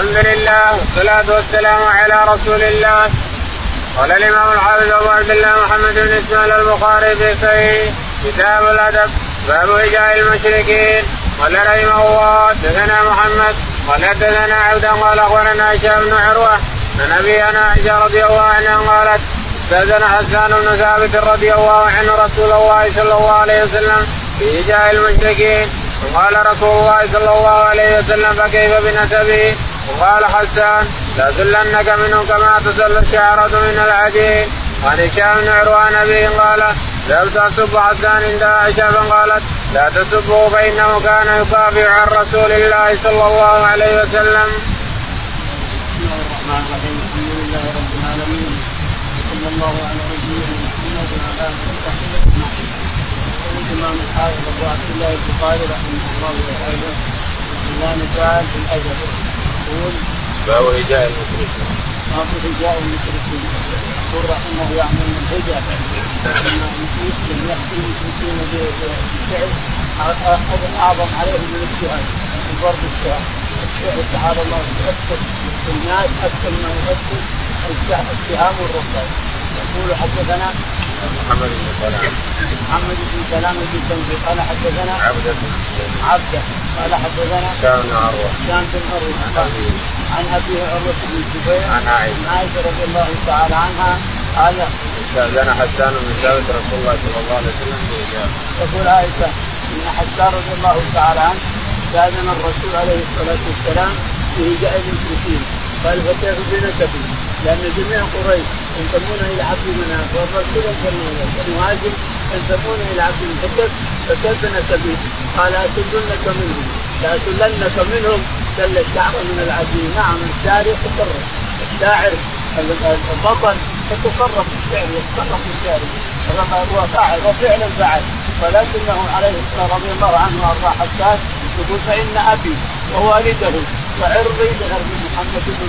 الحمد لله والصلاة والسلام على رسول الله. قال الإمام الحافظ أبو عبد الله محمد بن إسماعيل البخاري في صحيح كتاب الأدب باب هجاء المشركين. قال رحمه الله دثنا محمد قال دثنا عبدا قال أخبرنا هشام بن عروة عن أبي أنا عائشة رضي الله عنها قالت استأذن حسان بن ثابت رضي الله عنه رسول الله صلى الله عليه وسلم في هجاء المشركين. وقال رسول الله صلى الله عليه وسلم فكيف بنسبه؟ وقال حسان لازلنك منه كما تزل الشعرة من العجين عن هشام بن عروان ابي قال ذهبت اسب حسان عند عائشه فقالت لا تسبه فإنه كان يقابع عن رسول الله صلى الله عليه وسلم. بسم الله الرحمن الرحيم الحمد لله رب العالمين صلى الله على نبينا محمد وعلى اله وصحبه اجمعين. يقول الامام الحافظ ابو عبد الله البخاري رحمه الله تعالى الله تعالى في الادب يقول باب هجاء المشركين باب هجاء المشركين يقول رحمه يعني من ان المسلم يحكي المشركين بالفعل أعظم عليهم من الجهاد من ضرب الشهر الشعر تعالى الله يؤثر الناس أكثر ما يؤثر السهام والرصاص يقول حدثنا محمد بن سلام. محمد بن سلام بن تنزيل قال حدثنا عبده عبده قال حدثنا كان عروة. هشام بن عروة. عن ابيه عروة بن الزبير. عن عائشة. عن عائشة رضي الله تعالى عنها. قال استأذن حسان بن ثابت رسول الله صلى الله عليه وسلم هجاء تقول عائشة إن حسان رضي الله تعالى عنه استأذن الرسول عليه الصلاة والسلام في هجاء المشركين. قال فكيف بنسبه لأن جميع قريش ينتمون إلى عبد مناف والرسول هاشم ينتمون إلى عبد المطلب فكيف نسبه؟ قال اتلنك منهم. لاتلنك منهم؟ دل الشعر من العجين. نعم الشاعر يتصرف الشاعر البطل يتصرف الشعر يتصرف الشعر. هو فاعل وفعلا فعل. ولكنه عليه الصلاة رضي الله عنه وأرضاه حسان يقول فإن أبي ووالده وعرضي بعرض محمد بن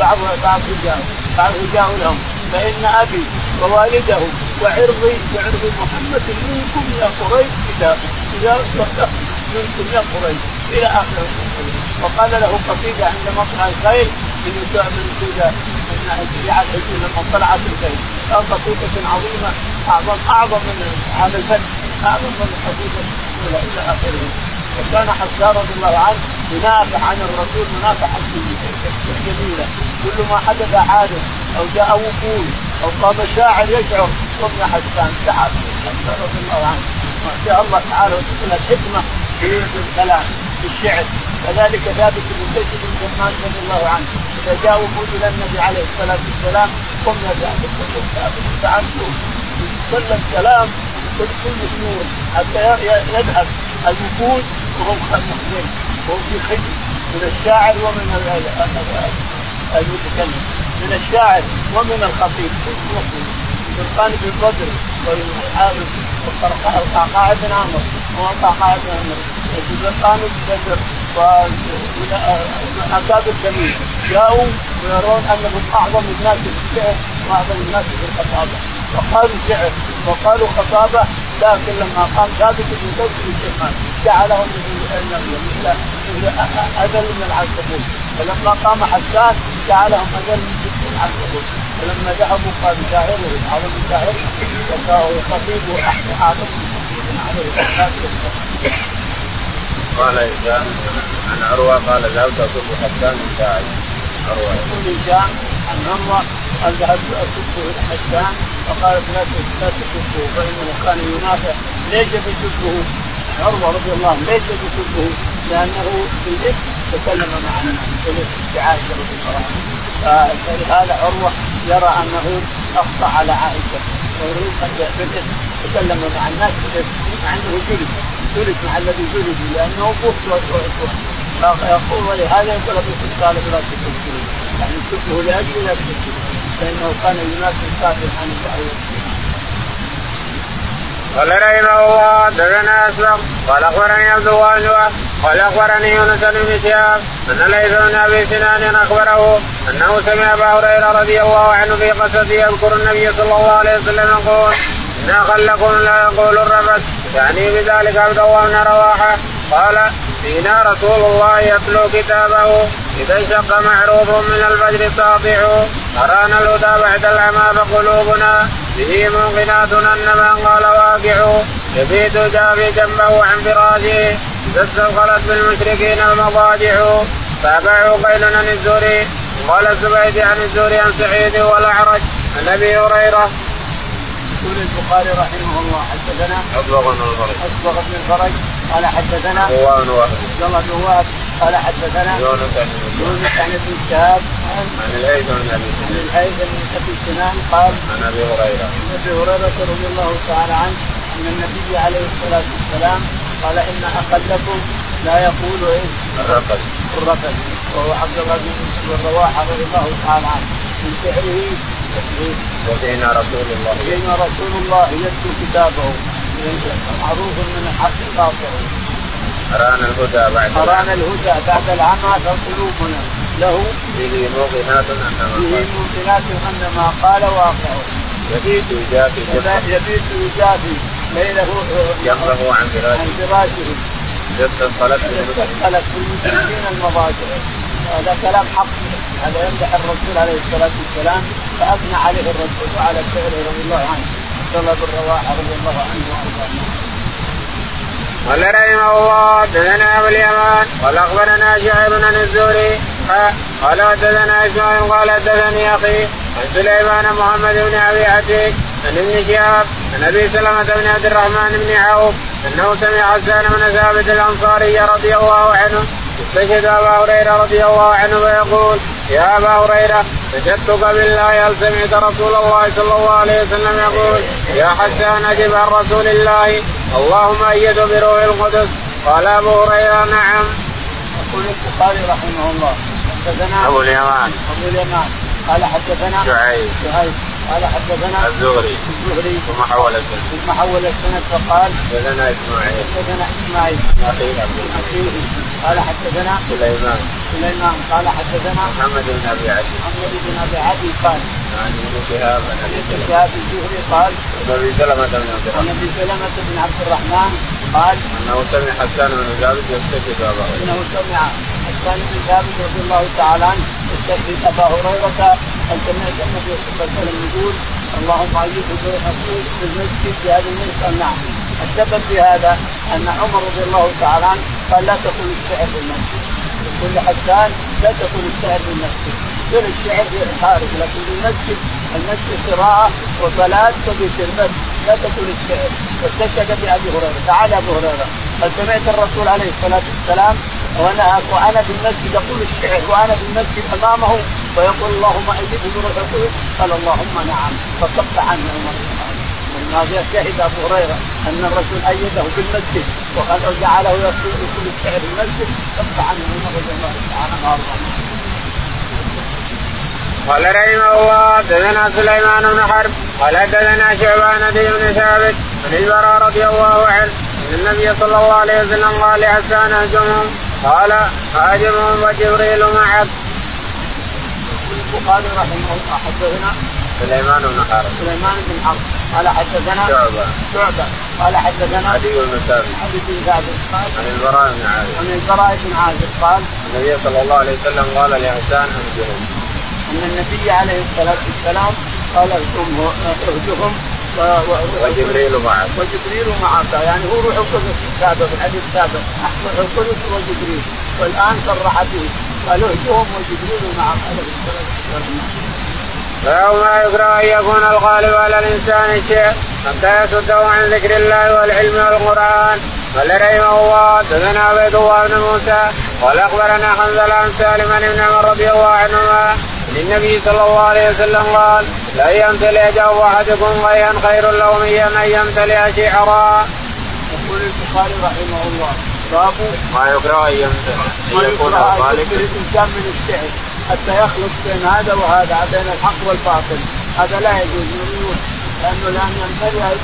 بعض بعض رجال بعض رجال لهم. فإن أبي ووالده وعرضي وعرض محمد منكم يا قريش كتاب إذا منكم يا قريش إلى آخر وقال له قصيده عند مطلع الخيل من من شيعة الحجون لما طلعت الخيل قال قصيدة عظيمة أعظم أعظم من هذا الفتح أعظم من القصيدة الأولى إلى آخره. وكان حسان رضي الله عنه ينافع عن الرسول منافعة جميلة. كل ما حدث حادث أو جاء وفود أو قام شاعر يشعر يا حسان تعال حسان رضي الله عنه ما شاء الله تعالى وتكون الحكمة في الكلام في الشعر. كذلك ثابت بن زيد بن سلمان رضي الله عنه إذا جاء وفود إلى النبي عليه الصلاة والسلام قم يا ثابت قل ثابت شوف يتكلم كلام كل كل نور حتى يذهب. الوفود وهم مخزن وهم في خزي من الشاعر ومن المتكلم من الشاعر ومن الخطيب. كل مخزن سلطان بن بدر والقعقاع بن عمرو والقعقاع بن عمرو سلطان بن بدر واكابر جميل جاءوا ويرون انهم أعظم الناس في الشعر وأعظم الناس في الخطابة. وقالوا شعر وقالوا خطابة لكن لما قام ثابت بن زيد بن سلمان جعله اذل من العنكبوت ولما قام حسان جعلهم اذل من العنكبوت ولما ذهبوا قالوا شاعره أعظم شاعر وخطيبه أعظم قال هشام عن عروة قال ذهبت أصب حسان من داعي. عروة. يقول هشام عن عروة قال ذهبت إلى حسان. فقالت لا تسبه فإنه كان ينافع. ليش بيسبه؟ عروة رضي الله عنه. ليش بيسبه؟ لأنه في الاسم تكلم معنا. بعائشة رضي الله عنها. فلهذا عروة يرى أنه أخطأ على عائشة. ويريد في الاسم تكلم مع الناس مع أنه جلد جلد مع الذي جلد لأنه بخت فيقول ولهذا يقول أبو قال بلا تكفره يعني تكفره لأجل لا تكفره لأنه كان ينافي الكافر عن الدعوه قال رحمه الله دثنا اسلم قال أخبرني عبد الله قال أخبرني يونس بن شهاب أن ليس بن أبي سنان أخبره أنه سمع أبا هريرة رضي الله عنه في قصته يذكر النبي صلى الله عليه وسلم يقول ان خلكم لا يقول الرفث يعني بذلك عبد الله بن رواحة قال فينا رسول الله يتلو كتابه إذا انشق معروف من الفجر ساطع أرانا الهدى بعد العمى فقلوبنا به موقنات ان من قال واقع يبيت جافي جنبه عن فراشه. استثقلت بالمشركين المضاجع تابعوا قيل عن الزهري قال الزبيدي عن الزهري عن سعيد والأعرج. عن أبي هريرة. يقول البخاري رحمه الله حدثنا أصبغ بن الفرج. أصبغ بن الفرج. قال حدثنا هو بن وهب عبد الله بن وهب. قال حدثنا يونس بن يونس عن ابن شهاب. عن الهيثم بن أبي عن الهيثم بن أبي سنان قال عن أبي هريرة. عن أبي هريرة رضي الله تعالى عنه أن النبي عليه الصلاة والسلام قال إن أقلكم لا يقول إيش؟ الرقد. الرفد وهو عبد الله بن رواحه رضي الله تعالى عنه. من شعره وفينا رسول الله. بين رسول الله يتلو كتابه. معروف من الحق قاطع أرانا الهدى بعد أرانا الهدى بعد العمى فقلوبنا. له به موقنات أنما به ممكنات أن ما قال واقع يبيت يجافي يبيت يجافي ليله جنبه عن فراشه. عن فراشه. استثقلت بالمسلمين المضاجع. هذا كلام حق. هذا يمدح الرسول عليه الصلاة والسلام فأثنى عليه الرسول وعلى فعله رضي الله عنه. عبد الله بن رواحه رضي الله عنه وأرضاه. قال رحمه الله حدثنا أبو اليمان قال أخبرنا شعيب بن الزهري قال حدثنا إسماعيل قال حدثني أخي عن سليمان محمد بن أبي عتيق عن ابن شهاب عن أبي سلمة بن عبد الرحمن بن عوف أنه سمع حسان بن ثابت الأنصاري رضي الله عنه استشهد أبا هريرة رضي الله عنه ويقول يا أبا هريرة نشدتك بالله هل سمعت رسول الله صلى الله عليه وسلم يقول يا حسان أجب عن رسول الله اللهم أيده بروح القدس. قال أبو هريرة نعم. يقول البخاري رحمه الله حدثنا أبو اليمان. أبو اليمان. قال حدثنا شعيب. شعيب. قال حدثنا الزهري. الزهري. ثم حول السنة ثم حول السند فقال حدثنا إسماعيل. حدثنا إسماعيل. أخي عبد قال حدثنا سليمان. سليمان. قال حدثنا محمد بن أبي عدي. محمد بن أبي عدي قال عن ابن شهاب عن ابن شهاب الزهري قال عن أبي سلمة بن عبد عن الرحمن. ابي سلمة بن عبد الرحمن. قال انه سمع حسان بن ثابت يستشهد أبا هريرة. إنه سمع حسان بن ثابت رضي الله تعالى عنه يستشهد أبا هريرة. ان سمعت النبي صلى الله عليه وسلم يقول اللهم بالمسجد في هذا المسجد قال نعم. السبب في هذا أن عمر رضي الله تعالى عنه قال لا تقول الشعر في المسجد. يقول لحسان لا تقول الشعر في المسجد. قل الشعر في الخارج لكن المسجد المسجد قراءة وصلاة وذكر بس لا تقول الشعر. واستشهد بأبي هريرة تعال أبو هريرة. قد سمعت الرسول عليه الصلاة والسلام وأنا وأنا في المسجد أقول الشعر وأنا في المسجد أمامه ويقول اللهم بروح القدس قال اللهم نعم فصف عنه عمر لما شهد أبو هريرة أن الرسول أيده في المسجد وجعله يقول الشعر في المسجد. صف عنه عمر رضي الله تعالى عنه قال رحمه الله حدثنا سليمان بن حرب قال حدثنا شعبان بن ثابت عن البراء رضي الله عنه ان النبي صلى الله عليه وسلم قال لحسان أهجمهم؟ قال هاجمهم وجبريل معك. البخاري رحمه الله حدثنا سليمان بن حرب. سليمان بن حرب قال حدثنا شعبة. شعبة قال حدثنا عدي بن ثابت. علي بن ثابت قال عن البراء بن عازب. عن البراء بن عازب قال النبي صلى الله عليه وسلم قال لحسان أهجمهم. أن النبي عليه الصلاة والسلام قال اهجهم اهجهم وجبريل معك. وجبريل معك. يعني هو روح القدس السابق الحديث السابق روح القدس وجبريل والآن صرح به. قال اهجهم وجبريل معك. عليه الصلاة والسلام. فهو ما يكره ان يكون الغالب على الإنسان شيء حتى يصده عن ذكر الله والعلم والقرآن. قال رحمه الله حدثنا عبيد الله بن موسى. قال أخبرنا حنظله عن سالم ابن عمر رضي الله عنهما. عن النبي صلى الله عليه وسلم قال لا يمتلئ جو أحدكم غيا خير له من أن يمتلئ شعرا. يقول البخاري رحمه الله باب ما يكره أن يمتلئ يكون يكثر الإنسان من الشعر حتى يخلط بين هذا وهذا بين الحق والباطل. هذا لا يجوز يقول لأنه لأن يمتلئ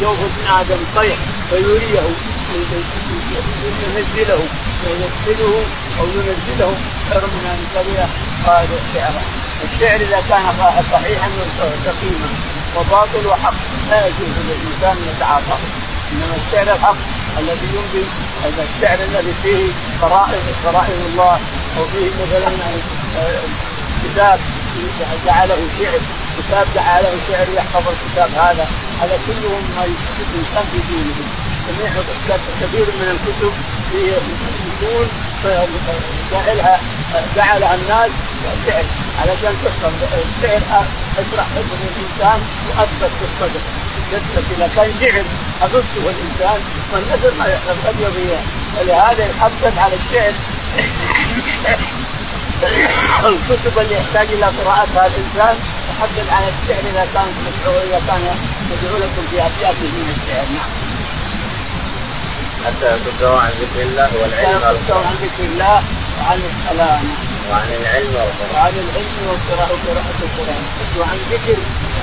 جوف ابن آدم طيح فيريه ينزله ينزله أو ينزله خير من أن يمتلئ هذا شعرا الشعر إذا كان صحيحا سقيما وباطل وحق لا يجوز للإنسان أن يتعاطاه. إنما الشعر الحق الذي يمضي الشعر الذي فيه فرائض فرائض الله أو فيه مثلا آه، كتاب جعله شعر كتاب جعله شعر يحفظ الكتاب هذا. هذا كله ما الإنسان في دينه. جميع كثير من الكتب فيه يقول جعلها جعلها الناس شعر علشان تفهم الشعر اشرح حفظ الإنسان وأثبت في الصدر. يثبت إذا كان شعر حفظته الإنسان والنذر ما يحفظ قد يضيع. ولهذا يحفظ على الشعر الكتب اللي يحتاج إلى قراءتها الإنسان يحدد على الشعر إذا كان إذا كان يدعو لكم في ابياته من الشعر نعم. حتى يصدوا عن ذكر الله والعلم يصدوا عن ذكر الله وعن وعن العلم والقرآن. وعن العلم والقراءة وقراءة القرآن. وعن ذكر.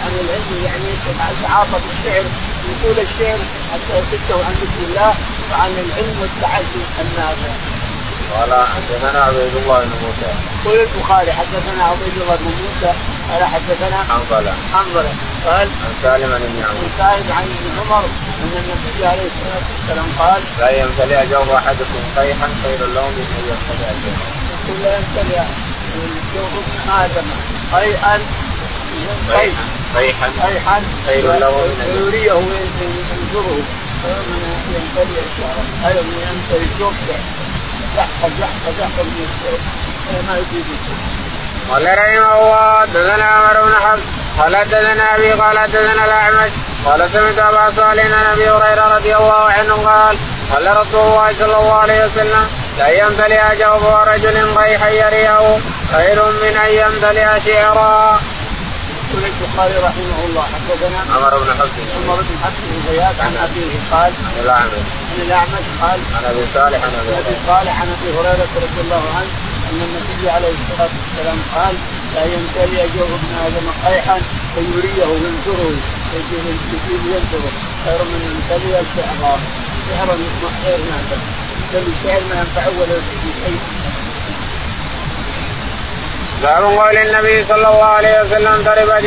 عن العلم يعني تعاطف الشعر. يقول الشعر حتى يصدوا عن ذكر الله وعن العلم والتعلم النافع قال حدثنا عبيد الله بن موسى. يقول البخاري حدثنا عبيد الله بن موسى. قال حدثنا حنظلة. حنظلة. قال عن سالم عن ابن عمر. عن سالم عن ابن عمر أن النبي عليه الصلاة والسلام قال لا يمتلئ جوف أحدكم قيحا خير له من أن يمتلئ جوفا. يقول لا يمتلئ جوف ابن آدم قيئا قيحا قيحا قيحا خير له من أن يريه وينظره من يمتلئ خير من يمتلئ جوف يحفظ يحفظ يحفظ من الشيء. ما يجيب. قال رحمه الله حدثنا عمر بن حفص. قال حدثنا أبي قال حدثنا الأعمش قال سمعت أبا صالح عن أبي هريرة رضي الله عنه قال قال رسول الله صلى الله عليه وسلم لا يمتلئ جوف رجل قيحا يريه خير من أن يمتلئ شعرا. يقول البخاري رحمه الله حدثنا عمر بن حفص. عمر بن حفص بن زياد عن أبيه قال عن الأعمش. عن الأعمش قال عن أبي صالح عن أبي صالح عن أبي هريرة رضي الله عنه أن النبي عليه الصلاة والسلام قال يمتلئ جوف ابن آدم قيحا فيريه وينظره يجيب ينظره خير من يمتلئ شعرا يسمع خير نافع يمتلئ شعر ما ينفعه ولا يفيد شيء باب قول النبي صلى الله عليه وسلم ضربت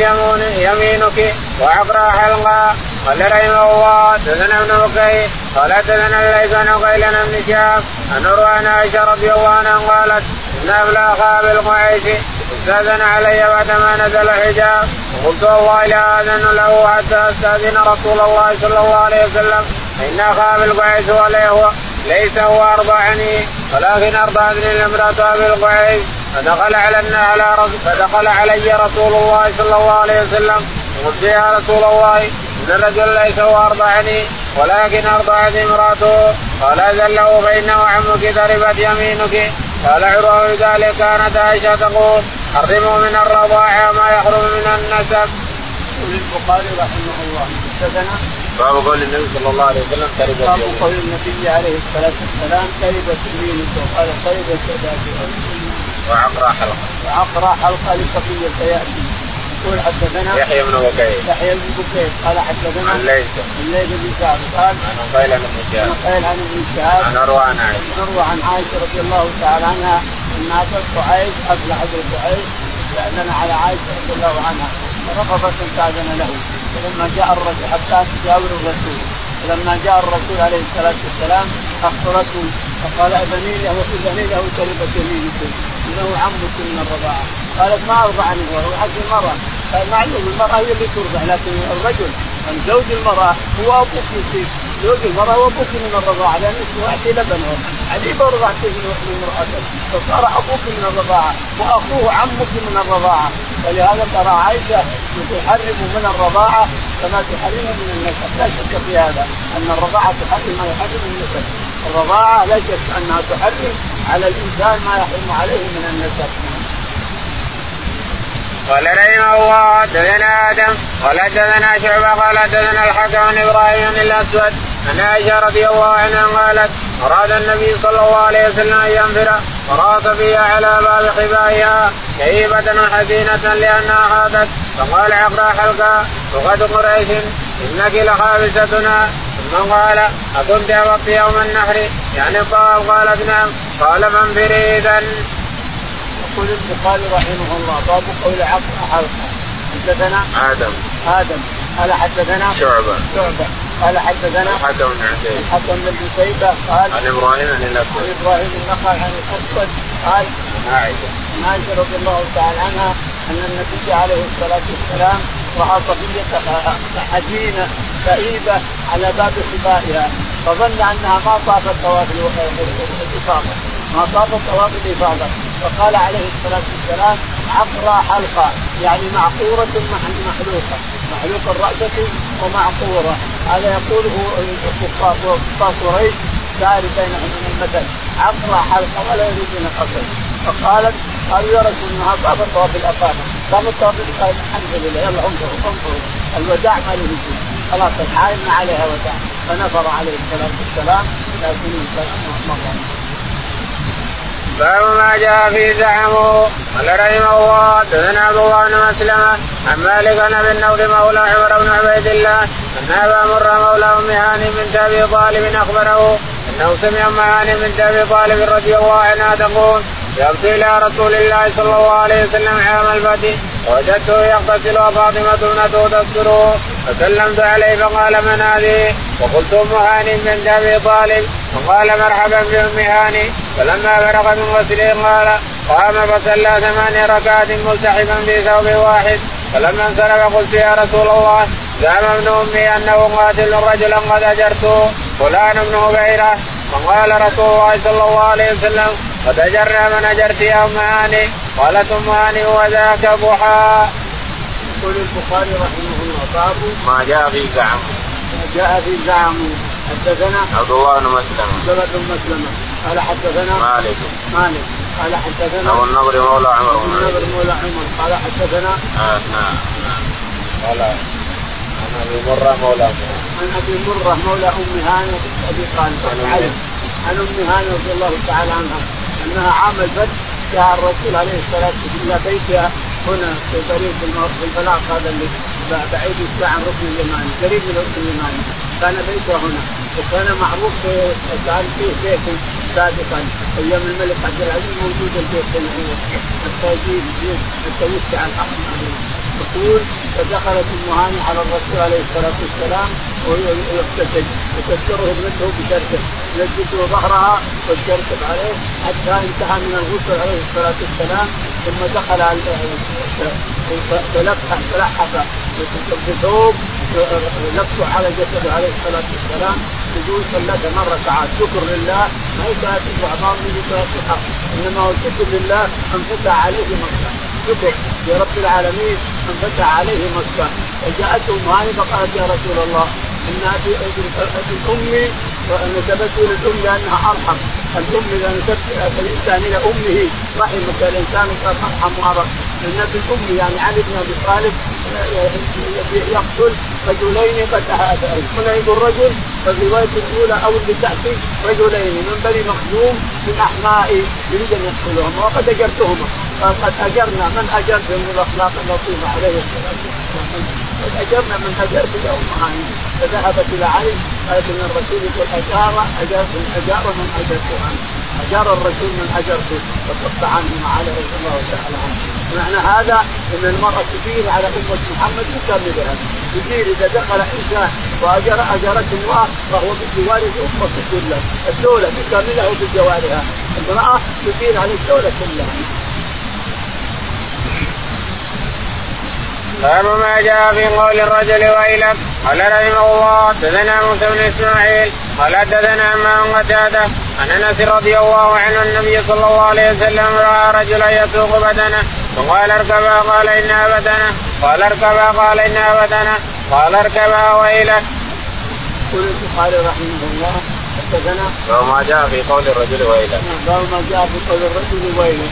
يمينك وعقرى حلقا قال رحمه الله. دثنا ابن بكير قال دثنا ليس عن قيل بن شهاب. روى عائشة رضي الله عنها قالت ان ابلى خاب القعيش استاذن علي بعدما نزل الحجاب. وقلت والله لا أذن له حتى أستأذن رسول الله صلى الله عليه وسلم. فان خاب القعيش هو. ليس هو ارضعني ولكن ارضعتني الامراه ابي القعيش فدخل على على فدخل علي رسول الله صلى الله عليه وسلم. قلت يا رسول الله إن الرجل ليس هو ارضعني ولكن ارضعني إمراته. قال أذن له فإنه عمك ضربت يمينك. قال عروه ذلك كانت عائشة تقول حرموا من الرضاعه ما يحرم من النسب. يقول البخاري رحمه الله حدثنا باب قول النبي صلى الله عليه وسلم تربت باب قول النبي عليه الصلاة والسلام تربت يمينك وقال تربت وعقرى حلقة. وعقرى حلقة لصفيه سياتي. يقول حدثنا يحيى بن بكير يحيى بن بكير قال حدثنا عن ليث. عن ليث بن سعد قال عن قيل بن شهاب عن قيل عن ابن شهاب. عن عروه عن عائشة. عروه عن عائشة رضي الله تعالى عنها انها قعيش افلح بن قعيش استاذن على عائشة رضي الله عنها. فرفضت ان تاذن له. فلما جاء الرجل حتى تجاور الرسول. فلما جاء الرسول عليه الصلاة والسلام أخبرته. فقال اذني له اذني له تربت يمينكم إنه عمك من الرضاعة. قالت ما ارضعني هو حق المرأة. معلوم المرأة هي اللي ترضع. لكن الرجل زوج المرأة هو أبوك يصير زوج المرأة هو أبوك من الرضاعة. لأن اسمه اعطي لبنه عجيب رضعت من امرأته. فصار أبوك من الرضاعة وأخوه عمك من الرضاعة. ولهذا ترى عائشة تحرم من الرضاعة كما تحرم من النسب. لا شك في هذا أن الرضاعة تحرم ما يحرم النسب. الرضاعة لا شك أنها تحرم على الإنسان ما يحرم عليه من النسب. قال رحمه الله حدثنا آدم. قال حدثنا شعبة قال حدثنا الحكم بن إبراهيم الأسود. عن عائشة رضي الله عنها قالت أراد النبي صلى الله عليه وسلم أن ينفر وراس فيها على باب خبائها كئيبة حزينة لأنها خاضت فقال عقرا حلقا وقد قريش إنك لخابستنا ثم قال أوقت يوم النحر؟ يعني الطواف قالت نعم قال فانفري إذا يقول البخاري رحمه الله باب قول عقرا حلقا حدثنا آدم. آدم. قال حدثنا شعبة. شعبة. قال حدثنا الحكم بن عتيبة الحكم بن عتيبة قال عن إبراهيم عن الاسود عن إبراهيم النخعي عن الاسود قال عن عائشة. عن عائشة رضي الله تعالى عنها أن النبي عليه الصلاة والسلام رأى صفية حزينة كئيبة على باب خبائها فظن أنها ما طافت طواف الإفاضة. ما طافت طواف الإفاضة. فقال عليه الصلاة والسلام عقرى حلقة. يعني معقورة محلوقة محلوق الرأسة ومعقورة. هذا يقوله كفار قريش سائر بينهم من المثل عقرى حلقة ولا يريدون القصر فقالت قالوا يا رسول الله طاف طواف الافاضه طاف طواف قال الحمد لله. يلا انظروا انظروا. الوداع ما له خلاص تعاينا عليها وداع. فنفر عليه الصلاة والسلام لكن مر باب ما جاء في زعمه قال رحمه الله حدثنا عبد الله بن مسلمة عن مالك بن أبي النضر مولى عمر بن عبيد الله أن أبا مر مولى أم هاني من أبي طالب أخبره أنه سمع أم هاني من أبي طالب رضي الله عنها تقول ذهبت إلى رسول الله صلى الله عليه وسلم عام الفتح ووجدته يغتسل وفاطمة ابنته تذكره فسلمت عليه فقال من هذه؟ وقلت أم هاني من أبي طالب فقال مرحبا بأم هاني فلما فرغ من غسله قال قام فصلى ثمان ركعات ملتحفا في ثوب واحد فلما انصرف قلت يا رسول الله زعم ابن امي أنه قاتل رجلا قد اجرته فلان ابن هبيره فقال رسول الله صلى الله عليه وسلم قد أجرنا من أجرت يا ام هاني قالت ام هاني وذاك ضحى. يقول البخاري رحمه الله باب ما جاء في زعم. ما جاء في زعم حدثنا عبد الله بن مسلمة. عبد الله بن مسلمة قال حدثنا مالك. مالك. قال حدثنا أبو النضر مولى عمر. بن النضر مولى عمر. قال حدثنا نعم نعم. قال عن أبي مرة مولى عن أبي مرة مولى أم هاني أبي طالب. عن أم هاني رضي الله تعالى عنها. أنها عام الفتح جاء الرسول عليه الصلاة والسلام إلى بيتها هنا في طريق في البلاط هذا اللي بعيد الساعة عن ركن اليماني قريب من الركن اليماني. كان بيتها هنا. وكان معروف كان فيه بيت سابقا. أيام الملك عبد العزيز موجود البيت هنا. حتى يجيب حتى يفتح الاحمر تقول فدخلت ام هاني على الرسول عليه الصلاة والسلام وهو يغتسل وتذكره ابنته بشركه يجد ظهرها والشركة عليه حتى انتهى من الغسل عليه الصلاة والسلام ثم دخل تلحف بثوب لفه على جسده عليه الصلاة والسلام يقول صلى ثمان ركعات شكر لله ما صلاه الاعظام من الحق إنما هو شكر لله انفتح عليه مكة. شكر لرب العالمين انفتح عليه مكة. فجاءته ام هاني فقالت يا رسول الله ان ابي ابي امي ونسبته للام لأنها أرحم. الأم إذا نسبت الإنسان إلى أمه رحمك الإنسان أرحم وارق لأن الام يعني علي بن أبي طالب يقتل رجلين قد هنا يقول رجل ففي الروايه الأولى أو اللي تأتي رجلين من بني مخزوم من احمائي يريد أن يقتلهم وقد أجرتهما. قد أجرنا من اجرت من الأخلاق اللطيفه عليه الصلاة والسلام. قد أجرنا من اجرت اليوم هاني فذهبت إلى علي قالت إن الرسول يقول أجار أجار من أجار من اجرته أجار الرسول من اجرته فصد عنه رضي الله تعالى عنه. معنى هذا إن المرأة تدير على أمة محمد مكملها تدير إذا دخل انسان وأجر اجرت امراه فهو بجوار أمة كلها. الدولة تكمله بجوارها امرأة تدير على الدولة كلها. باب ما جاء في قول الرجل ويلك قال رحمه الله حدثنا موسى بن إسماعيل قال حدثنا عمان قتادة عن أنس رضي الله عنه النبي صلى الله عليه وسلم رأى رجلا يسوق بدنه. فقال اركبا قال انها بدنه قال اركبا قال انها بدنه قال اركبا ويلك. يقول البخاري رحمه الله حدثنا. باب ما جاء في قول الرجل ويلك. باب ما جاء في قول الرجل ويلك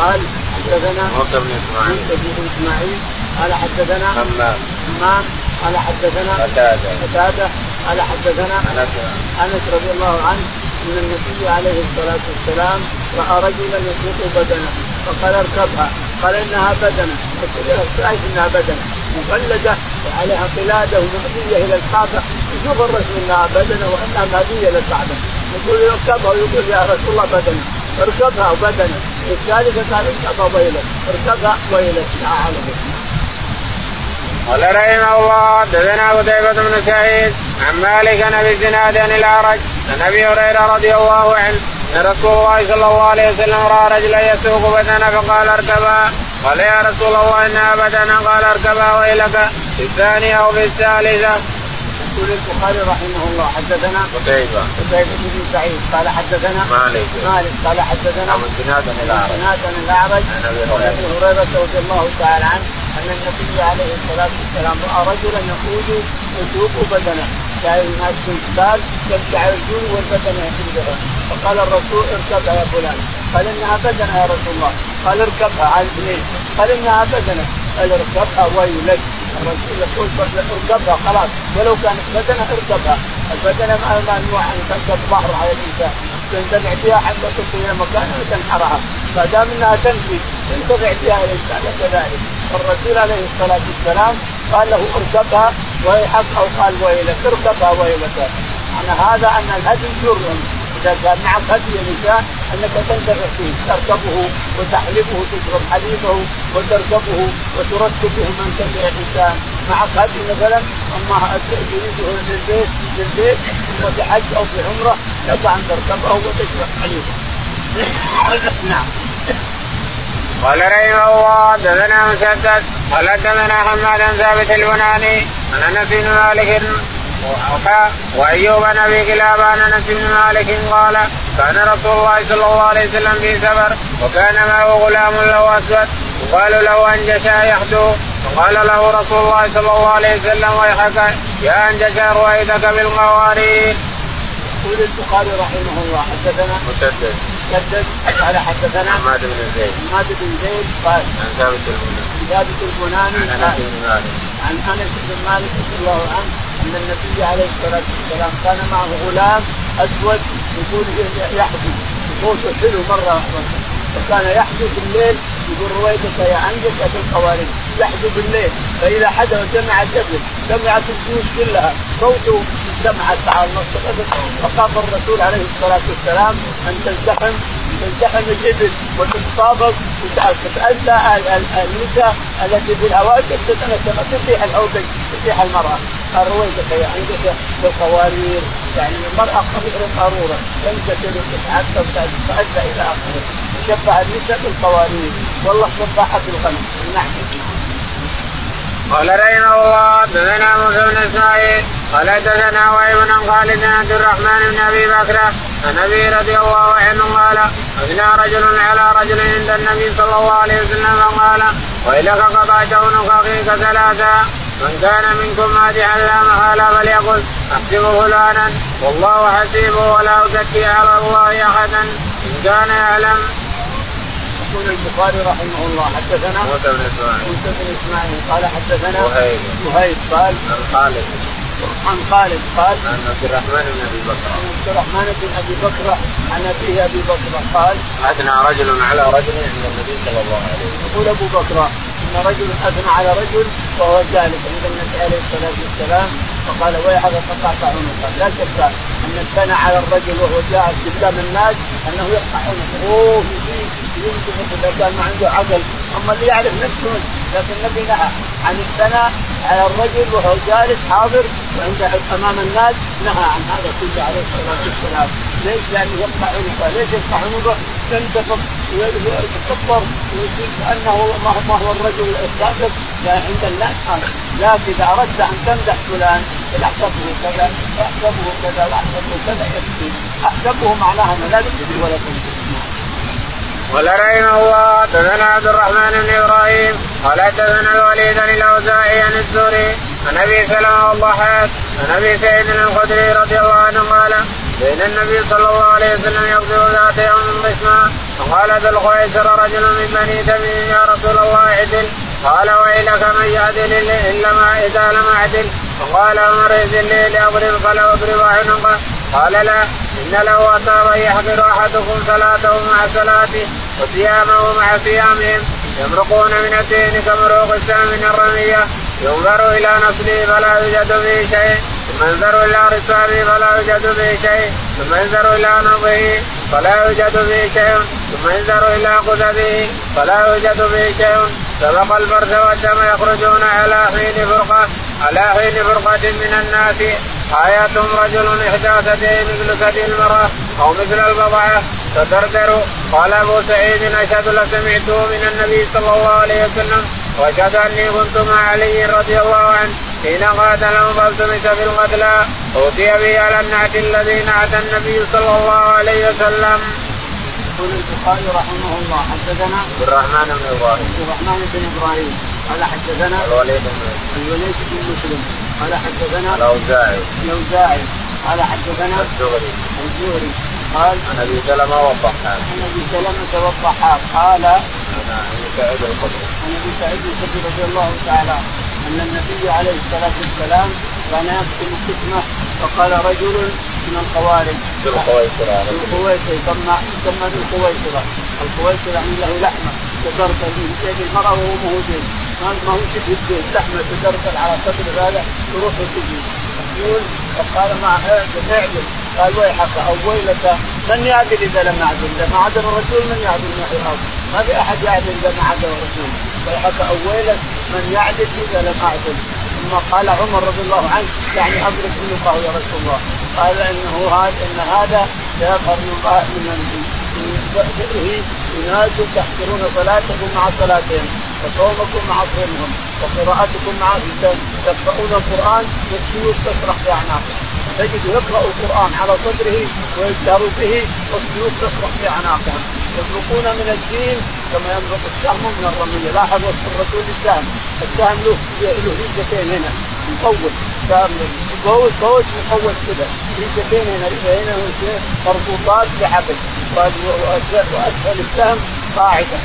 قال حدثنا. موسى بن إسماعيل. موسى بن إسماعيل قال حدثنا همام همام قال حدثنا قتادة. قتادة. قال حدثنا أنس. أنس رضي الله عنه أن النبي عليه الصلاة والسلام رأى رجلا يسوق بدنه فقال اركبها. قال إنها بدنة. شايف إنها بدنة؟ مفلده وعليها قلادة ومهديه إلى الكعبة. يشوف الرسول إنها بدنة وإنها مهدية إلى الكعبة. يقول اركبها. ويقول يا رسول الله بدنة. اركبها. وبدنة. الثالثه قال اركبها ويلك اركبها ويلك لا على قال رحمه الله حدثنا قتيبة بن سعيد عن مالك عن أبي الزناد عن الأعرج عن أبي هريرة رضي الله عنه أن رسول الله صلى الله عليه وسلم رأى رجلا يسوق بدنا فقال اركبا. قال يا رسول الله انها بدنا قال اركبا ويلك في الثانية أو في الثالثة. يقول البخاري رحمه الله حدثنا قتيبة قتيبة بن سعيد. قال حدثنا مالك. مالك. قال حدثنا أبو الزناد عن الزناد عن أبي هريرة رضي الله تعالى عنه. أن النبي عليه الصلاة والسلام رأى رجلا يقود يسوق بدنه. جاء الناس في الجبال يرجع الرجول والبدنة يحملها فقال الرسول اركبها يا فلان. قال إنها بدنة يا رسول الله. قال اركبها على الاثنين قال إنها بدنة. قال اركبها ويلك. الرسول يقول اركبها خلاص. ولو كانت بدنة اركبها. البدنة ما ممنوع أن تركب ظهر على الإنسان. تنتفع فيها حتى تصل إلى مكان وتنحرها ما دام إنها تمشي ينتفع فيها الإنسان. كذلك. الرسول عليه الصلاة والسلام قال له اركبها ويحق أو قال ويلك اركبها ويلك معنى هذا أن الهدي جر. إذا كان معك هدي الانسان أنك تنتفع فيه. تركبه وتحلبه تشرب حليبه وتركبه وتركبه من تبع الانسان معك هدي مثلا أما تريده للبيت للبيت ثم في حج أو في عمرة لك أن تركبه وتشرب حليبه. نعم. قال رحمه الله حدثنا مسدد قال حدثنا حماد بن ثابت البناني عن أنس بن مالك وأيوب بن أبي كلاب عن أنس بن مالك قال كان رسول الله صلى الله عليه وسلم في سفر وكان معه غلام له أسود يقال له أنجشا يحدو فقال له رسول الله صلى الله عليه وسلم ويحك يا أنجشا رويدك بالقوارير. يقول البخاري رحمه الله حدثنا مسدد مسدد قال حدثنا حماد بن زيد. حماد بن زيد قال عن ثابت البناني ثابت البناني عن أنس بن مالك. عن أنس بن مالك رضي الله عنه أن النبي عليه الصلاة والسلام كان معه غلام أسود يقول يحدث يقول حلو مرة وكان يحدث بالليل يقول رويدك يا انجك في القوارب. يحدث بالليل فإذا حدا سمع الجبل سمعت الجيوش كلها. صوته سمعت على النص. فخاف الرسول عليه الصلاة والسلام أن تزدحم. تزدحم الابل وتتطابق وتتأذى النساء التي في الهواجر تطيح الأوبج تطيح المرأة. قال رويدك يا عندك بالقوارير يعني المرأة قبيل القارورة تنكسر وتتعذب وتتأذى إلى آخره. شبه النساء بالقوارير. والله شبهها بالغنم نعم. قال رحمه الله حدثنا موسى بن إسماعيل. قال حدثنا وهيب بن خالد بن عبد الرحمن بن أبي بكر عن أبي رضي الله عنه قال اثنى رجل على رجل عند النبي صلى الله عليه وسلم فقال ويلك قطعت عنق اخيك ثلاثا من كان منكم مادحا لا محاله فليقل أحسب فلانا والله حسيبه ولا أزكي على الله أحدا إن كان يعلم. يقول البخاري رحمه الله حدثنا موسى بن إسماعيل. موسى بن إسماعيل قال حدثنا وهيب. وهيب قال عن خالد عن خالد قال عن عبد الرحمن بن أبي بكر. عن عبد الرحمن بن أبي بكر عن أبيه أبي بكر قال اثنى رجل على رجل عند النبي صلى الله عليه وسلم. يقول أبو بكر إن رجل اثنى على رجل وهو جالس عند النبي عليه الصلاة والسلام فقال ويحك قطعت عنقه لا شك أن الثنى على الرجل وهو جالس قدام الناس أنه يقطع عنقه. يمكن اذا كان ما عنده عقل اما اللي يعرف نفسه لكن النبي نهى عن الثنى على الرجل وهو جالس حاضر وعند امام الناس نهى عن هذا كله عليه الصلاه والسلام ليش؟ لأنه يقطع عنقه، ليش يقطع عنقه؟ ينتفض ويتكبر ويصير كانه ما هو, الرجل الصادق عند الناس هذا، لكن اذا اردت ان تمدح فلان احسبه كذا واحسبه كذا واحسبه كذا يكفي، احسبه معناها انه لا ولا تنكذب. قال رحمه الله حدثنا عبد الرحمن بن إبراهيم قال حدثنا الوليد بن الأوزاعي عن الزهري عن أبي سلمة والضحاك عن أبي سعيد الخدري رضي الله عنه قال بين النبي صلى الله عليه وسلم يقبض ذات يوم قسما فقال ذو الخويسر رجل من بني تميم يا رسول الله اعدل. قال ويلك من يعدل إلا ما إذا لم أعدل. فقال عمر اذن لي لأضرب قال واضرب عنقه. قال لا. إن له اثارا يحضر أحدكم صلاته مع صلاته وصيامه مع صيامهم يمرقون من الدين كمروق السهم من الرمية. ينظر إلى نسله فلا يوجد به شيء. ثم ينظر إلى رسابه فلا يوجد به شيء. ثم ينظر إلى نظره فلا يوجد به شيء. ثم ينظر إلى قدبه فلا يوجد به شيء. سبق البرد والدم يخرجون على حين فرقه على حين فرقه من الناس. آياتهم رجل إحدى ثديين مثل ثدي المرأة أو مثل البضعة تدردر. قال أبو سعيد أشهد لسمعته من النبي صلى الله عليه وسلم وأشهد أني كنت مع علي رضي الله عنه حين قاتلهم فالتمس في القتلى. أوتي به على النعت الذي نعت النبي صلى الله عليه وسلم. يقول البخاري رحمه الله حدثنا عبد الرحمن بن إبراهيم. عبد الرحمن بن إبراهيم. قال حدثنا الوليد بن الوليد بن مسلم. قال حدثنا الأوزاعي. الأوزاعي. قال حدثنا الزهري. الزهري. قال عن أبي سلمة والضحاك. عن أبي سلمة والضحاك. قال عن أبي سعيد الخدري. عن أبي سعيد الخدري رضي الله تعالى أن النبي عليه الصلاة والسلام كان يكتم الكتمه فقال رجل من الخوارج ذو الخويصره الخويصره يسمى يسمى ذو الخويصره الخويصره يعني له لحمة. تدرك من يد المراه وهو موجود ما هو شبه الدين لحمة تدرك على صدر هذا تروح وتجي يقول فقال ما اعدل قال ويحك أو ويلك من يعدل إذا لم يعدل؟ اذا ما عدل الرسول من يعدل معي الأرض. ما في أحد يعدل إذا ما عدل الرسول. ويحك أو ويلك من يعدل إذا لم اعدل ثم قال عمر رضي الله عنه يعني أضرب عنقه يا رسول الله. قال إنه هذا إن هذا سيظهر من من بئره اناس تحقرون صلاتكم مع صلاتهم. وصومكم مع صومهم وقراءتكم مع تقرؤون القرآن والسيوف تسرح في اعناقهم تجد يقرأ القرآن على صدره ويجهر به والسيوف تسرح في اعناقهم يطلقون من الدين كما ينطق السهم من الرميه لاحظ وصف الرسول السهم. السهم له له ريشتين هنا. مطول سهم قوس قوس مطول كذا ريشتين هنا. هنا مربوطات بحبل. وأسفل السهم قاعدة.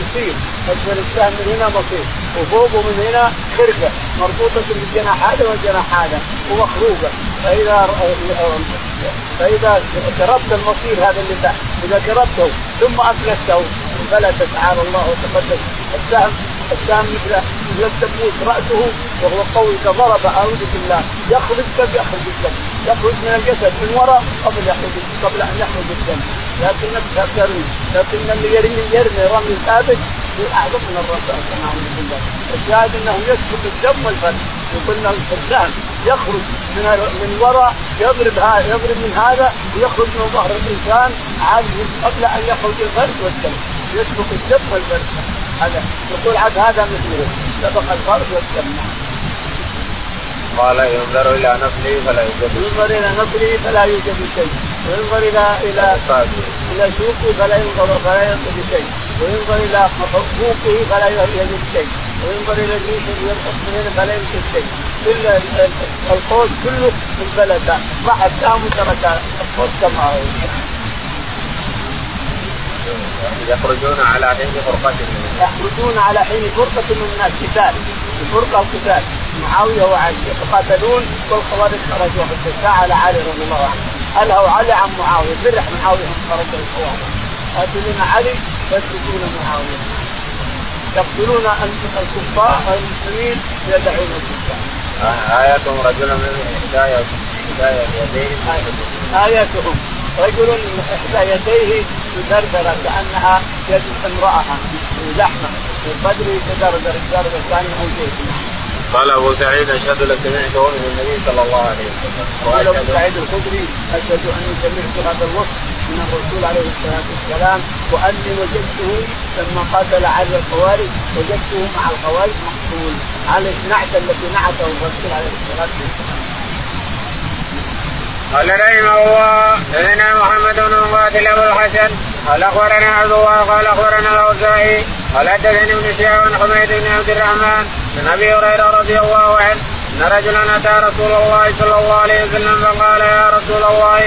يصير اسفل السهم من هنا مصير. وفوقه من هنا خرقة. مربوطة بالجناح هذا والجناح هذا. ومخروقة. فإذا فإذا كربت المصير هذا اللي تحت. إذا كربته ثم افلته انفلت تعالى الله وتقدس السهم السهم مثل مثل التبوت رأسه وهو قوي ضرب أعوذ بالله. يخرج كيف يخرج الدم. يخرج من الجسد من وراء قبل يخرج قبل أن يخرج الدم. لكنك ترمي لكن اللي يرمي يرمي رمي ثابت أعظم من الرسول نعوذ بالله الشاهد انه يسبق الدم والفرد وقلنا السهم يخرج من من وراء يضرب هذا يضرب من هذا ويخرج من ظهر الإنسان قبل أن يخرج الفرد والدم. يسبق الدم والفرد هذا يقول عاد هذا مثله سبق الفرد والدم. قال ينظر إلى نفسه فلا يوجد ينظر إلى نفسه فلا يوجد شيء. وينظر إلى إلى إلى سوقه فلا ينظر فلا ينظر شيء. وينظر إلى حقوقه فلا يجد شيء. وينظر إلى اللي فلا يمسك شيء. كل القوس كله في البلد. ما حد قام وترك القوس كما هو. يخرجون على حين فرقة يخرجون على حين فرقة من الناس. قتال. الفرقة وقتال معاوية وعلي يتقاتلون والخوارج خرجوا حتى سأل علي رضي الله عنه. ألهوا علي عن معاوية برح معاوية خرج الخوارج. قاتلون علي يتركون معاوية. يقتلون الكفار المسلمين يدعون الكفار. آياتهم رجل من هداية يديه آياتهم رجل إحدى يديه تدردر كأنها يد امرأة لحمة في صدره تدردر تدردر كأنه زيت قال أبو سعيد أشهد لك سمعته من النبي صلى الله عليه وسلم. قال أبو سعيد الخدري أشهد اني سمعت هذا الوصف من الرسول عليه الصلاة والسلام وأني وجدته لما قاتل على الخوارج وجدته مع الخوارج مقتول على النعت التي نعته الرسول عليه الصلاة والسلام. قال رحمه الله سيدنا محمد بن مقاتل أبو الحسن. قال أخبرنا عبد الله قال أخبرنا الاوزاعي قال حدثني ابن شهاب بن حميد بن عبد الرحمن عن أبي هريرة رضي الله عنه. إن رجلا أتى رسول الله صلى الله عليه وسلم فقال يا رسول الله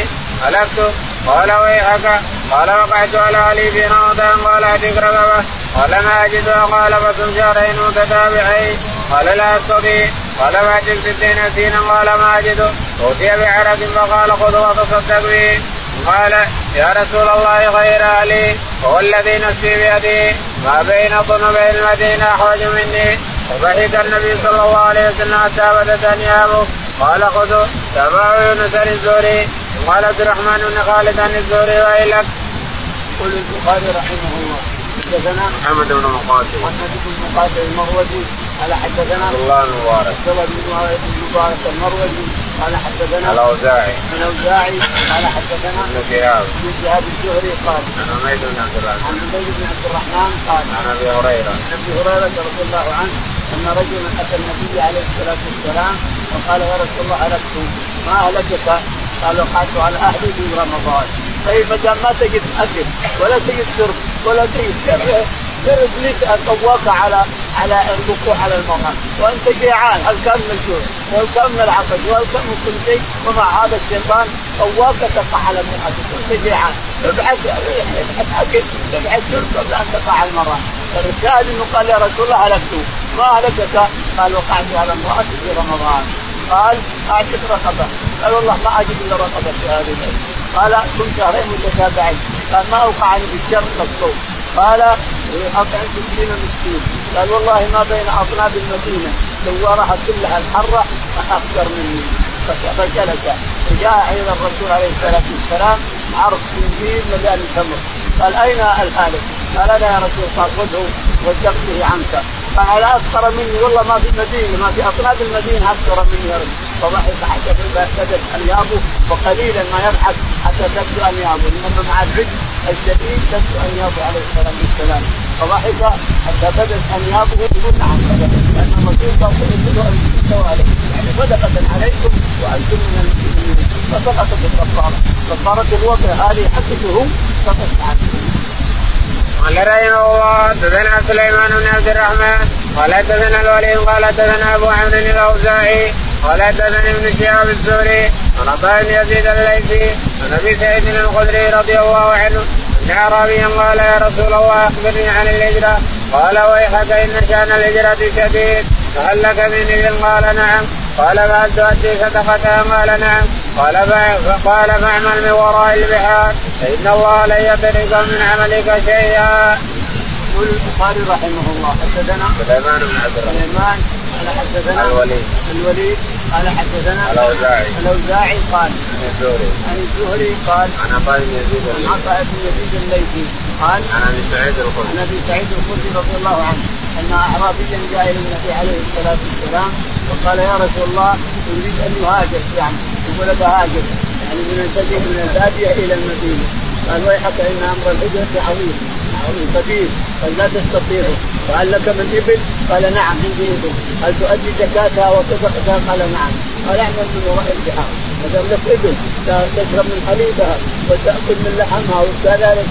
هلكت قال ويحك؟ قال وقعت على علي في رمضان. قال اتيك رغبه قال ما اجدها قال فصم شهرين متتابعين. قال لا أستطيع. قال فاتم ستين سينا. قال ما اجده أوتي بعرق فقال خذ وتصدق به قال يا رسول الله غير علي هو الذي نفسي بيده ما بين ظنبي المدينة أحوج مني. وضحك النبي صلى الله عليه وسلم حتى بدت انيابه قال خذوا. تابعوا يونس الزهري. قال عبد الرحمن بن خالد عن الزهري ويلك. يقول البخاري رحمه الله حدثنا محمد بن مقاتل. محمد بن مقاتل المروزي. قال حدثنا عبد الله بن مبارك عبد الله بن مبارك المروزي. قال حدثنا الاوزاعي الاوزاعي قال حدثنا ابن شهاب. ابن شهاب الزهري قال عن حميد بن عبد الرحمن. عن عبيد بن عبد الرحمن قال عن أبي هريرة. عن أبي هريرة رضي الله عنه أن رجلا أتى النبي عليه الصلاة والسلام وقال يا رسول الله هلكت ما أهلكك؟ قال وقعت على أهلي في رمضان. طيب ما دام ما تجد أكل ولا تجد شرب ولا تجد جرب لك قواك على على الوقوع على المرأة وأنت جيعان هل كان من الجوع؟ وهل كان من العطش وهل كان من كل شيء؟ ومع هذا الشيطان قواك تقع على المرأة وانت جيعان. ابحث ابحث اكل ابحث شرب قبل ان تقع على المرأة فالشاهد إنه قال يا رسول الله هلكت ما هلكك؟ قال وقعت على امرأة في رمضان. قال اعتق رقبة. قال والله ما أجد إلا رقبة في هذه الليلة قال كنت شهرين متتابعين. قال ما أوقعني بالشر مكتوب قال اطعم ستين مسكين قال والله ما بين اطناب المدينة. دوارها كلها الحرة أكثر مني. فجلس. وجاء أيضا الرسول عليه الصلاة والسلام عرض خنزير مليان تمر. قال أين الهالك؟ قال أنا يا رسول قال خذه وزقته عنك. قال أكثر مني. والله ما في المدينة ما في اطناب المدينة أكثر مني يا رسول فضحك حتى بدت انيابه وقليلا ما يضحك حتى تبدو انيابه انما مع العجز الشديد تبدو انيابه عليه الصلاه والسلام فضحك حتى بدت انيابه يقول نعم لأن الرسول قال كله أن يعني صدقة عليكم وأنتم من المسلمين. فسقطت الكفاره كفارة الوضع هذه حقته سقطت عنه قال رحمه الله حدثنا سليمان بن عبد الرحمن قال حدثنا الوليد قال حدثنا أبو عمرو الأوزاعي قال حدثني ابن شهاب الزهري عن عطاء بن يزيد الليثي عن أبي سعيد الخدري رضي الله عنه أن اعرابيا قال يا رسول الله أخبرني عن الهجرة. قال ويحك إن شأن الهجرة شديد فهل لك من إذن؟ قال نعم. قال فهل تؤدي صدقتها؟ قال نعم. قال فقال فاعمل من وراء البحار فإن الله لن يترك من عملك شيئا. يقول البخاري رحمه الله حدثنا سليمان بن عبد الرحمن. سليمان قال حدثنا الوليد. الوليد قال حدثنا الاوزاعي الاوزاعي قال عن الزهري. عن الزهري قال عن عطاء بن يزيد عن عطاء بن يزيد الليثي قال عن أبي سعيد الخدري. عن أبي سعيد الخدري رضي الله عنه أن اعرابيا جاء إلى النبي عليه الصلاة والسلام وقال يا رسول الله أريد أن يهاجر يعني يقول بهاجر يعني من من البادية إلى المدينة. قال ويحك إن أمر الهجره عظيم عظيم كبير قال لا تستطيعه. قال لك من إبل؟ قال نعم عندي ابل هل تؤدي زكاتها وصدقتها؟ قال نعم. قال اعمل من وراء البحار. ما دام لك إبل تشرب من حليبها. وتأكل من لحمها وكذلك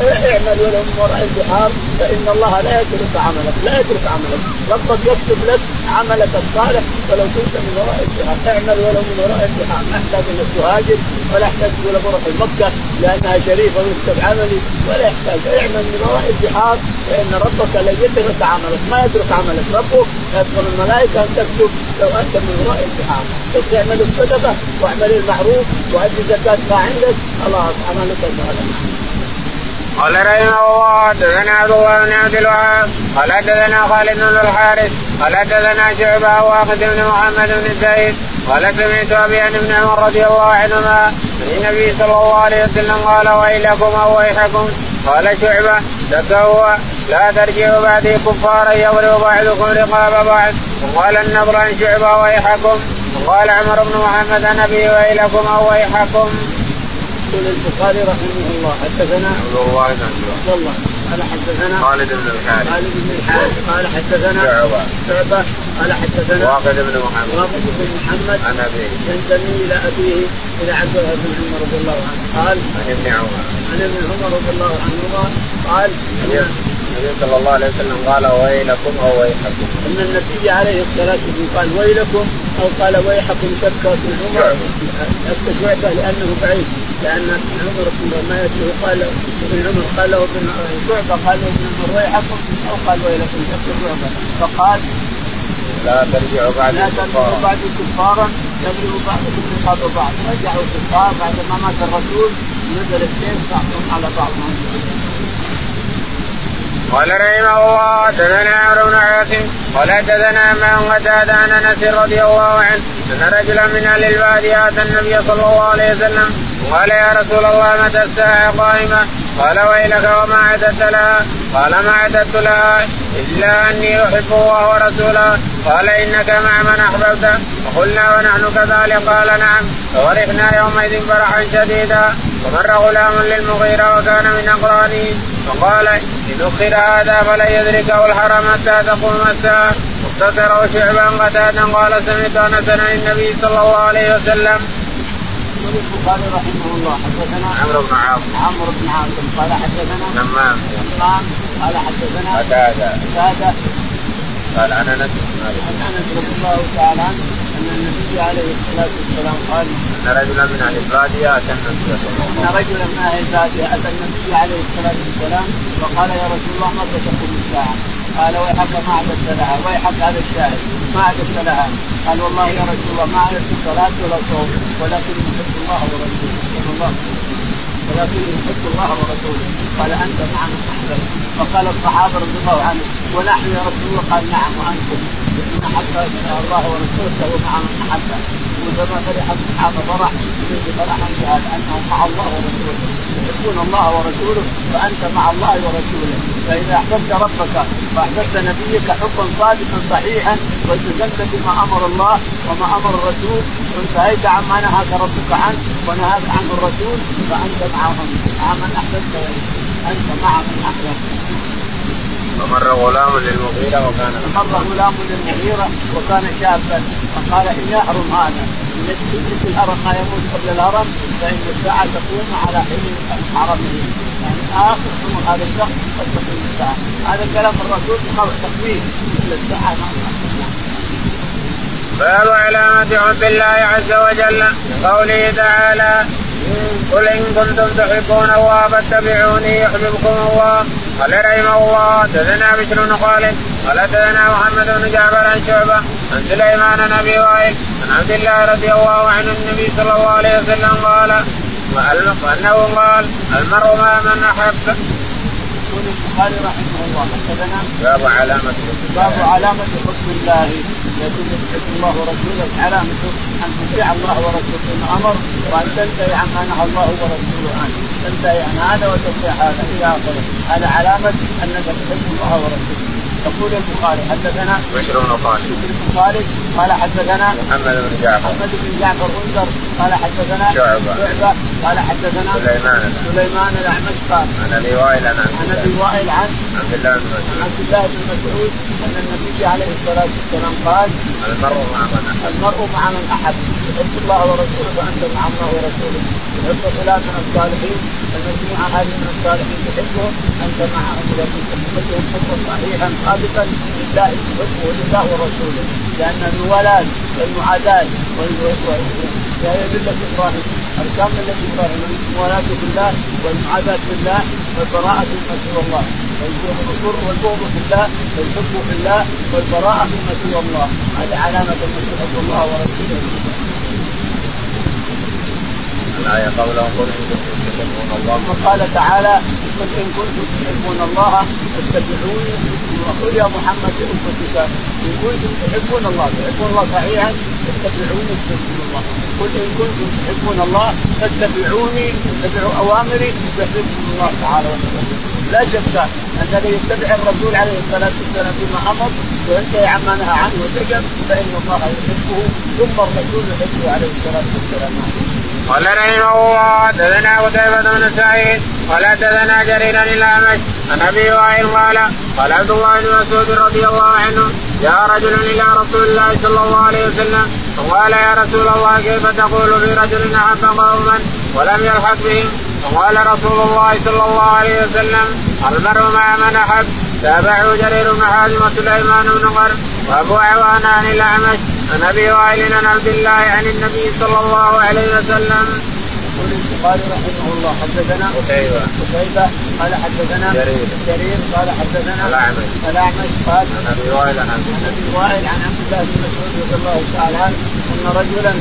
اعمل ولو من وراء البحار فإن الله لا يترك عملك لا يترك عملك. ربك يكتب لك عملك الصالح ولو كنت من وراء البحار. اعمل ولو من وراء البحار. ما يحتاج انك تهاجر ولا يحتاج تقول بروح مكة لأنها شريفة ويكتب عملي. ولا يحتاج. اعمل من وراء البحار فإن ربك لا يترك عملك. ما يترك عملك؟ ربك يدخل الملائكة أن تكتب لو أنت من وراء البحار. بس اعمل الصدقة واعمل المعروف وأدي زكاة ما عندك. خلاص عملك صالح قال رحمه الله حدثنا عبد الله بن عبد الوهاب قال حدثنا خالد بن الحارث قال حدثنا شعبه واخذ بن محمد بن زيد قال سمعت ابي عن ابن عمر رضي الله عنهما عن النبي صلى الله عليه وسلم قال ويلكم أو ويحكم قال شعبه لك هو لا ترجعوا بعدي كفارا يضرب بعضكم رقاب بعض وقال النضر عن شعبه ويحكم وقال عمر بن محمد عن أبي ويلكم أو ويحكم. يقول البخاري رحمه الله حدثنا؟ عبد الله بن عبد الله. قال حدثنا؟ خالد بن الحارث. خالد بن الحارث. قال حدثنا؟ شعبة شعبة. قال حدثنا؟ واقد بن محمد. واقد بن محمد. عن أبيه. ينتمي إلى أبيه إلى عبد الله بن عمر رضي الله عنه. قال؟ عن ابن عمر. عن ابن عمر رضي الله عنهما. قال؟ النبي صلى الله عليه وسلم قال ويلكم أو ويحكم. إن النبي عليه الصلاة والسلام قال ويلكم أو قال ويحكم شك ابن عمر. شك شعبه لأنه بعيد لأن ابن عمر ما يدري قال ابن عمر قال له ابن شعبة قال له ابن عمر ويحكم أو قال ويلكم. شك شعبة. فقال لا ترجعوا بعد لا ترجعوا بعد كفارا يضرب بعضكم رقاب بعض رجعوا كفار بعد ما مات الرسول نزل السيف بعضهم على بعض قال رحمه الله حدثنا عمرو بن عاصم قال حدثنا ما قتادة عن أنس رضي الله عنه أن رجلا من أهل الباديه آتى النبي صلى الله عليه وسلم وقال يا رسول الله متى الساعة قائمة؟ قال ويلك وما أعددت لها؟ قال ما أعددت لها إلا أني أحب الله ورسوله. قال إنك مع من أحببت. فقلنا ونحن كذلك؟ قال نعم. فورحنا يومئذ فرحا شديدا. ومر غلام للمغيرة وكان من أقرانه فقال إن أخر هذا فلن يدركه الحرم حتى تقوم الساعة واختصره شعبا قتادا قال سمعت أنس عن النبي صلى الله عليه وسلم. يقول البخاري رحمه الله حدثنا عمرو بن عاصم عمرو بن عاصم قال حدثنا همام همام قال حدثنا قتادة. قتادة. قال عن أنس بن مالك. عن أنس رضي الله تعالى عنه. ان النبي عليه الصلاه والسلام قال ان رجلا من أهل الباديه اتى النبي ان رجلا من أهل الباديه اتى النبي عليه الصلاه والسلام وقال يا رسول الله متى تقوم الساعة؟ قال ويحك ما عددت لها ويحك هذا الشاهد ما عددت لها قال والله يا رسول الله ما عددت صلاه ولا صوم. ولكن احب الله ورسوله صلى الله عليه وسلم ولكن يحب الله ورسوله قال انت مع من احببت فقال الصحابة رضي الله عنهم. ونحن يا رسول الله قال نعم وأنتم. إن احب الله ورسوله فهو مع من أحبه. وكما فرح الصحابه فرح فرحا بهذا انهم مع الله ورسوله. يحبون الله ورسوله فانت مع الله ورسوله. فإذا أحببت ربك وأحببت نبيك حبا صادقا صحيحا والتزمت بما أمر الله وما أمر الرسول وانتهيت عما نهاك ربك عنه ونهاك عنه الرسول فأنت معهم. مع من أحببت أنت مع من أحببت. فمر غلام للمغيرة وكان مر غلام للمغيرة وكان شابا. فقال ان يحرم هذا. إن يدرك الهرم ما يموت قبل الهرم فإن الساعة تقوم على حين حرمه يعني آخر عمر هذا الشخص قد تقوم الساعة هذا كلام الرسول تقويم. مثل الساعة باب علامة حب الله عز وجل قوله تعالى قل إن كنتم تحبون الله فاتبعوني يحببكم الله. قال رحمه الله. تزنى بشر بن خالد قال تزنى محمد بن جعفر عن شعبة عن سليمان عن أبي وائل عن عبد الله رضي الله عنه النبي صلى الله عليه وسلم قال. وأنه قال المرء مع من أحب البخاري رحمه الله. حدثنا باب علامة باب علامة حب الله. يقول يحب الله ورسوله. علامته أن تطيع الله ورسوله. فيما أمر وأن تنتهي عما نهى الله ورسوله عنه. تنتهي عن هذا وتطيع هذا. إلى آخره. هذا علامة أنك تحب الله ورسوله. يقول البخاري حدثنا بشر بن خالد. بشر بن خالد قال حدثنا محمد بن جعفر. محمد بن جعفر انذر قال حدثنا شعبة. شعبة قال حدثنا سليمان. سليمان الاعمش قال عن أبي وائل عن عن أبي وائل عن عبد الله بن مسعود. عبد الله بن مسعود أن النبي عليه الصلاة والسلام قال المرء مع من أحب. المرء مع من أحب. يحب الله ورسوله فانت مع الله ورسوله. يحب فلان من الصالحين المجموعه هذه من الصالحين تحبهم أنت معهم اذا كنت تحبهم حبا صحيحا. صادقا لله تحبه لله ورسوله لأن الموالاه والمعاداة وهي مله إبراهيم أركان مله إبراهيم الموالاه بالله والمعاداة بالله والبراءة مما سوى الله والبغض في الله والحب في الله والبراءة مما سوى الله هذه علامة من الله ورسوله. الآية قوله قل إن كنتم تحبون الله. وقال تعالى قل إن كنتم تحبون الله فاتبعوني وقل يا محمد لأمتك إن كنتم تحبون الله تحبون الله صحيحا فاتبعوني تحبون الله. قل إن كنتم تحبون الله فاتبعوني اتبعوا أوامري يحببكم الله تعالى وتعالى. لا شك ان الذي يتبع الرسول عليه الصلاة والسلام فيما أمر وينتهي عما نهى عنه وسجن فإن الله يحبه ثم الرسول يحبه عليه الصلاة والسلام. قال رحمه الله حدثنا قتيبة بن سعيد قال حدثنا جرير الأعمش عن أبي وائل قال قال عبد الله بن مسعود رضي الله عنه جاء رجل إلى رسول الله صلى الله عليه وسلم فقال يا رسول الله كيف تقول في رجل أحب قوما ولم يلحق بهم فقال رسول الله صلى الله عليه وسلم المرء مع من احب تابعه جرير بن حازم وسليمان بن قرن وأبو عوان عن الأعمش عن أبي وائل عن عبد الله عن النبي صلى الله عليه وسلم. يقول البخاري رحمه الله حدثنا قتيبة قتيبة قال حدثنا جرير. جرير قال حدثنا الأعمش. الأعمش قال عن أبي وائل عن عبد عن أبي وائل عن عبد الله بن مسعود رضي الله تعالى عنه أن رجلا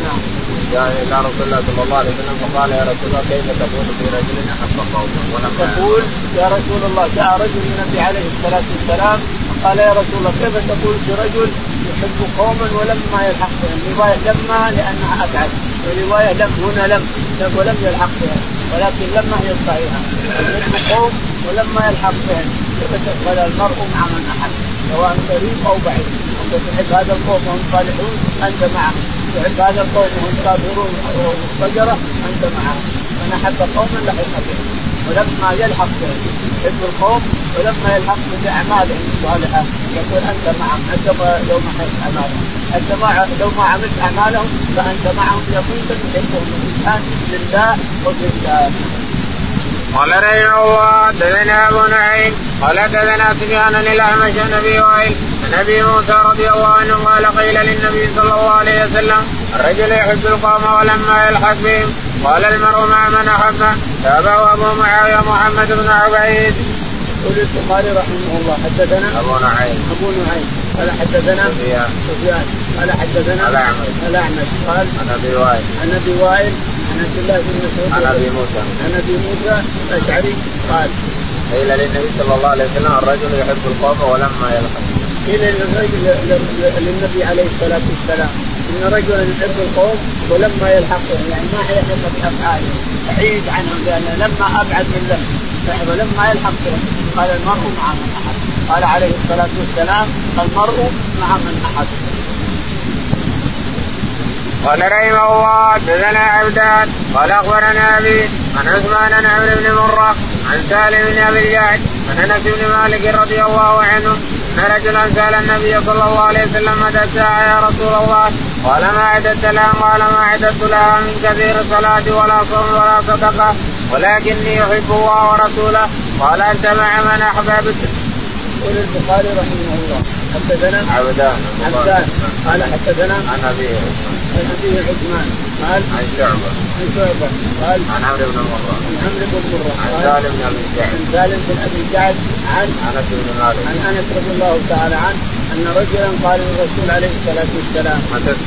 جاء إلى رسول الله صلى الله عليه وسلم فقال يا رسول الله كيف تقول في رجل احب قوما ولم تقول يا رسول الله جاء رجل النبي عليه الصلاة والسلام قال يا رسول الله كيف تقول في رجل يحب قوما ولما يلحق بهم رواية لما لأنها أبعد ورواية لم هنا لم لم ولم يلحق بهم ولكن لما هي الصحيحة. الحب قوم ولما يلحق بهم ولا المرء مع من أحب سواء قريب أو بعيد. أنت تحب هذا القوم وهم صالحون أنت معهم. تحب هذا القوم وهم كافرون وفجره أنت معهم. من أحب قوما لحق بهم ولما يلحق يحب القوم ولما يلحق باعمالهم الصالحة يقول أنت معهم أنت لو ما أعمالهم. أنت ما لو ما عملت أعمالهم فأنت معهم يقينا تحبهم الإنسان لله وبالله قال رحمه الله حدثنا أبو نعيم قال حدثنا سفيان الاعمش عن أبي وائل عن ابي موسى رضي الله عنه قال قيل للنبي صلى الله عليه وسلم الرجل يحب القوم ولما يلحق بهم. قال المرء مع من احبه تابعه أبو معاوية محمد بن عبيد. يقول البخاري رحمه الله حدثنا أبو نعيم. أبو نعيم. قال حدثنا سفيان. سفيان. قال حدثنا الاعمش الاعمش قال عن أبي وائل. عن أبي وائل عن عبد الله بن مسعود. عن أبي موسى. عن أبي موسى الأشعري. قال قيل للنبي صلى الله عليه وسلم الرجل يحب القوم ولما يلحق قيل للنبي عليه الصلاة والسلام. إن رجلا يحب القوم ولما يلحقهم يعني ما يحب بافعالهم بعيد عنهم لأن لما أبعد من لم ولما يلحق بهم قال المرء مع من أحب. قال عليه الصلاة والسلام المرء مع من أحب. قال رحمه الله حدثنا عبدان قال أخبرنا أبي عن عثمان بن عمرو بن مرة عن سالم بن أبي الجعد عن أنس بن مالك رضي الله عنه رجلا سال النبي صلى الله عليه وسلم متى الساعة يا رسول الله؟ قال ما أعددت لها قال ما أعددت لها من كثير الصلاة ولا صوم ولا صدقة ولكني احب الله ورسوله. قال أنت مع من أحببت. يقول البخاري رحمه الله حدثنا عبدان عبدان قال حدثنا عن ابي عن ابي عثمان قال عن شعبة. عن شعبة. قال عن عمرو بن مره عن عمرو بن مره عن سالم بن أبي الجعد عن سالم بن أبي جعد عن أنس بن مالك. عن أنس رضي الله تعالى عنه. أن رجلا قال للرسول عليه الصلاة والسلام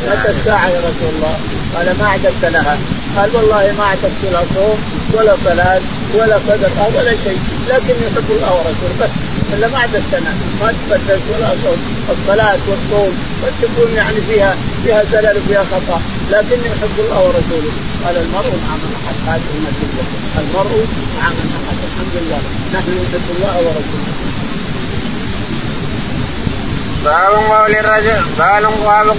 متى الساعة؟ يا رسول الله؟ قال ما اعددت لها. قال والله ما اعددت لا صوم ولا صلاة ولا صدقه ولا شيء. لكن يحب الله ورسوله بس. الا ما اعددت أنا. ما تبدلت ولا صوم الصلاة والصوم قد تكون يعني فيها فيها زلل وفيها خطأ. لكني احب الله ورسوله. قال المرء مع من أحب هذه النتيجه المرء مع من أحب. الحمد لله. نحن نحب الله ورسوله. باب قول الرجل باب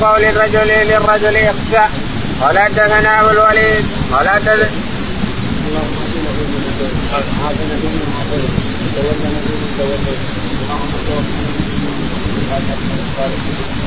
قول الرجل للرجل اخشى. قال حدثنا أبو الوليد. قال حدثنا اللهم